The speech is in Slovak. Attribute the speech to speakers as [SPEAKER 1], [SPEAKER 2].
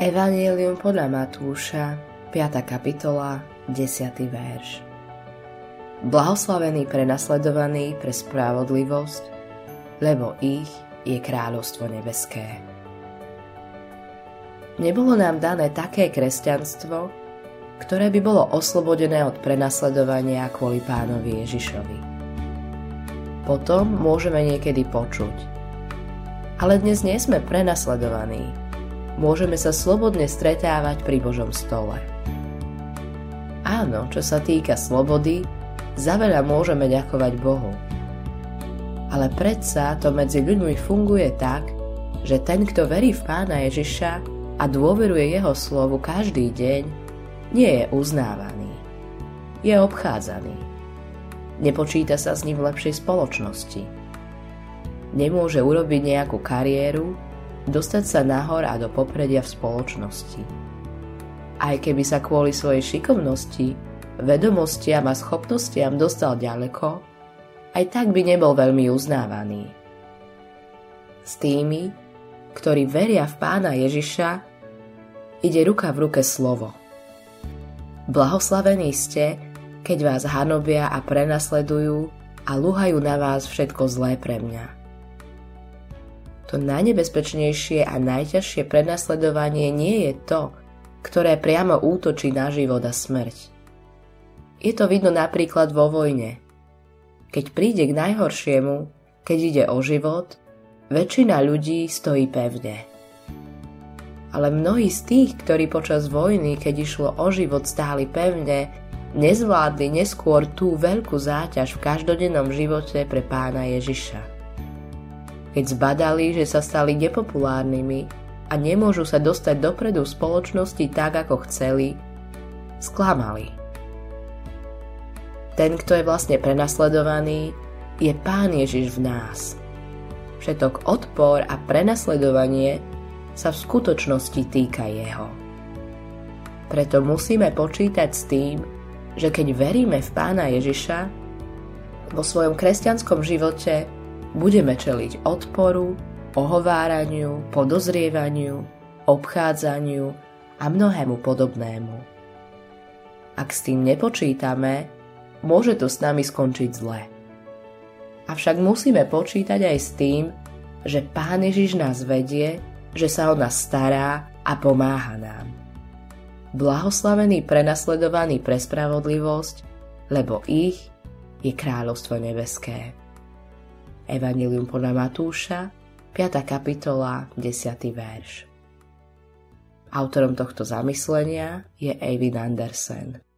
[SPEAKER 1] Evangelium podľa Matúša, 5. kapitola, 10. verš. Blahoslavený prenasledovaný pre spravodlivosť, lebo ich je kráľovstvo nebeské. Nebolo nám dané také kresťanstvo, ktoré by bolo oslobodené od prenasledovania kvôli pánovi Ježišovi. Potom môžeme niekedy počuť – ale dnes nie sme prenasledovaní. Môžeme sa slobodne stretávať pri Božom stole. Áno, čo sa týka slobody, za veľa môžeme ďakovať Bohu. Ale predsa to medzi ľuďmi funguje tak, že ten, kto verí v Pána Ježiša a dôveruje Jeho slovu každý deň, nie je uznávaný. Je obchádzaný. Nepočíta sa s ním v lepšej spoločnosti nemôže urobiť nejakú kariéru, dostať sa nahor a do popredia v spoločnosti. Aj keby sa kvôli svojej šikovnosti, vedomostiam a schopnostiam dostal ďaleko, aj tak by nebol veľmi uznávaný. S tými, ktorí veria v pána Ježiša, ide ruka v ruke slovo. Blahoslavení ste, keď vás hanobia a prenasledujú a luhajú na vás všetko zlé pre mňa to najnebezpečnejšie a najťažšie prenasledovanie nie je to, ktoré priamo útočí na život a smrť. Je to vidno napríklad vo vojne. Keď príde k najhoršiemu, keď ide o život, väčšina ľudí stojí pevne. Ale mnohí z tých, ktorí počas vojny, keď išlo o život, stáli pevne, nezvládli neskôr tú veľkú záťaž v každodennom živote pre pána Ježiša keď zbadali, že sa stali nepopulárnymi a nemôžu sa dostať dopredu v spoločnosti tak, ako chceli, sklamali. Ten, kto je vlastne prenasledovaný, je Pán Ježiš v nás. Všetok odpor a prenasledovanie sa v skutočnosti týka Jeho. Preto musíme počítať s tým, že keď veríme v Pána Ježiša, vo svojom kresťanskom živote budeme čeliť odporu, ohováraniu, podozrievaniu, obchádzaniu a mnohému podobnému. Ak s tým nepočítame, môže to s nami skončiť zle. Avšak musíme počítať aj s tým, že Pán Ježiš nás vedie, že sa o nás stará a pomáha nám. Blahoslavený prenasledovaný pre spravodlivosť, lebo ich je kráľovstvo nebeské. Evangelium podľa Matúša, 5. kapitola, 10. verš. Autorom tohto zamyslenia je Eivind Andersen.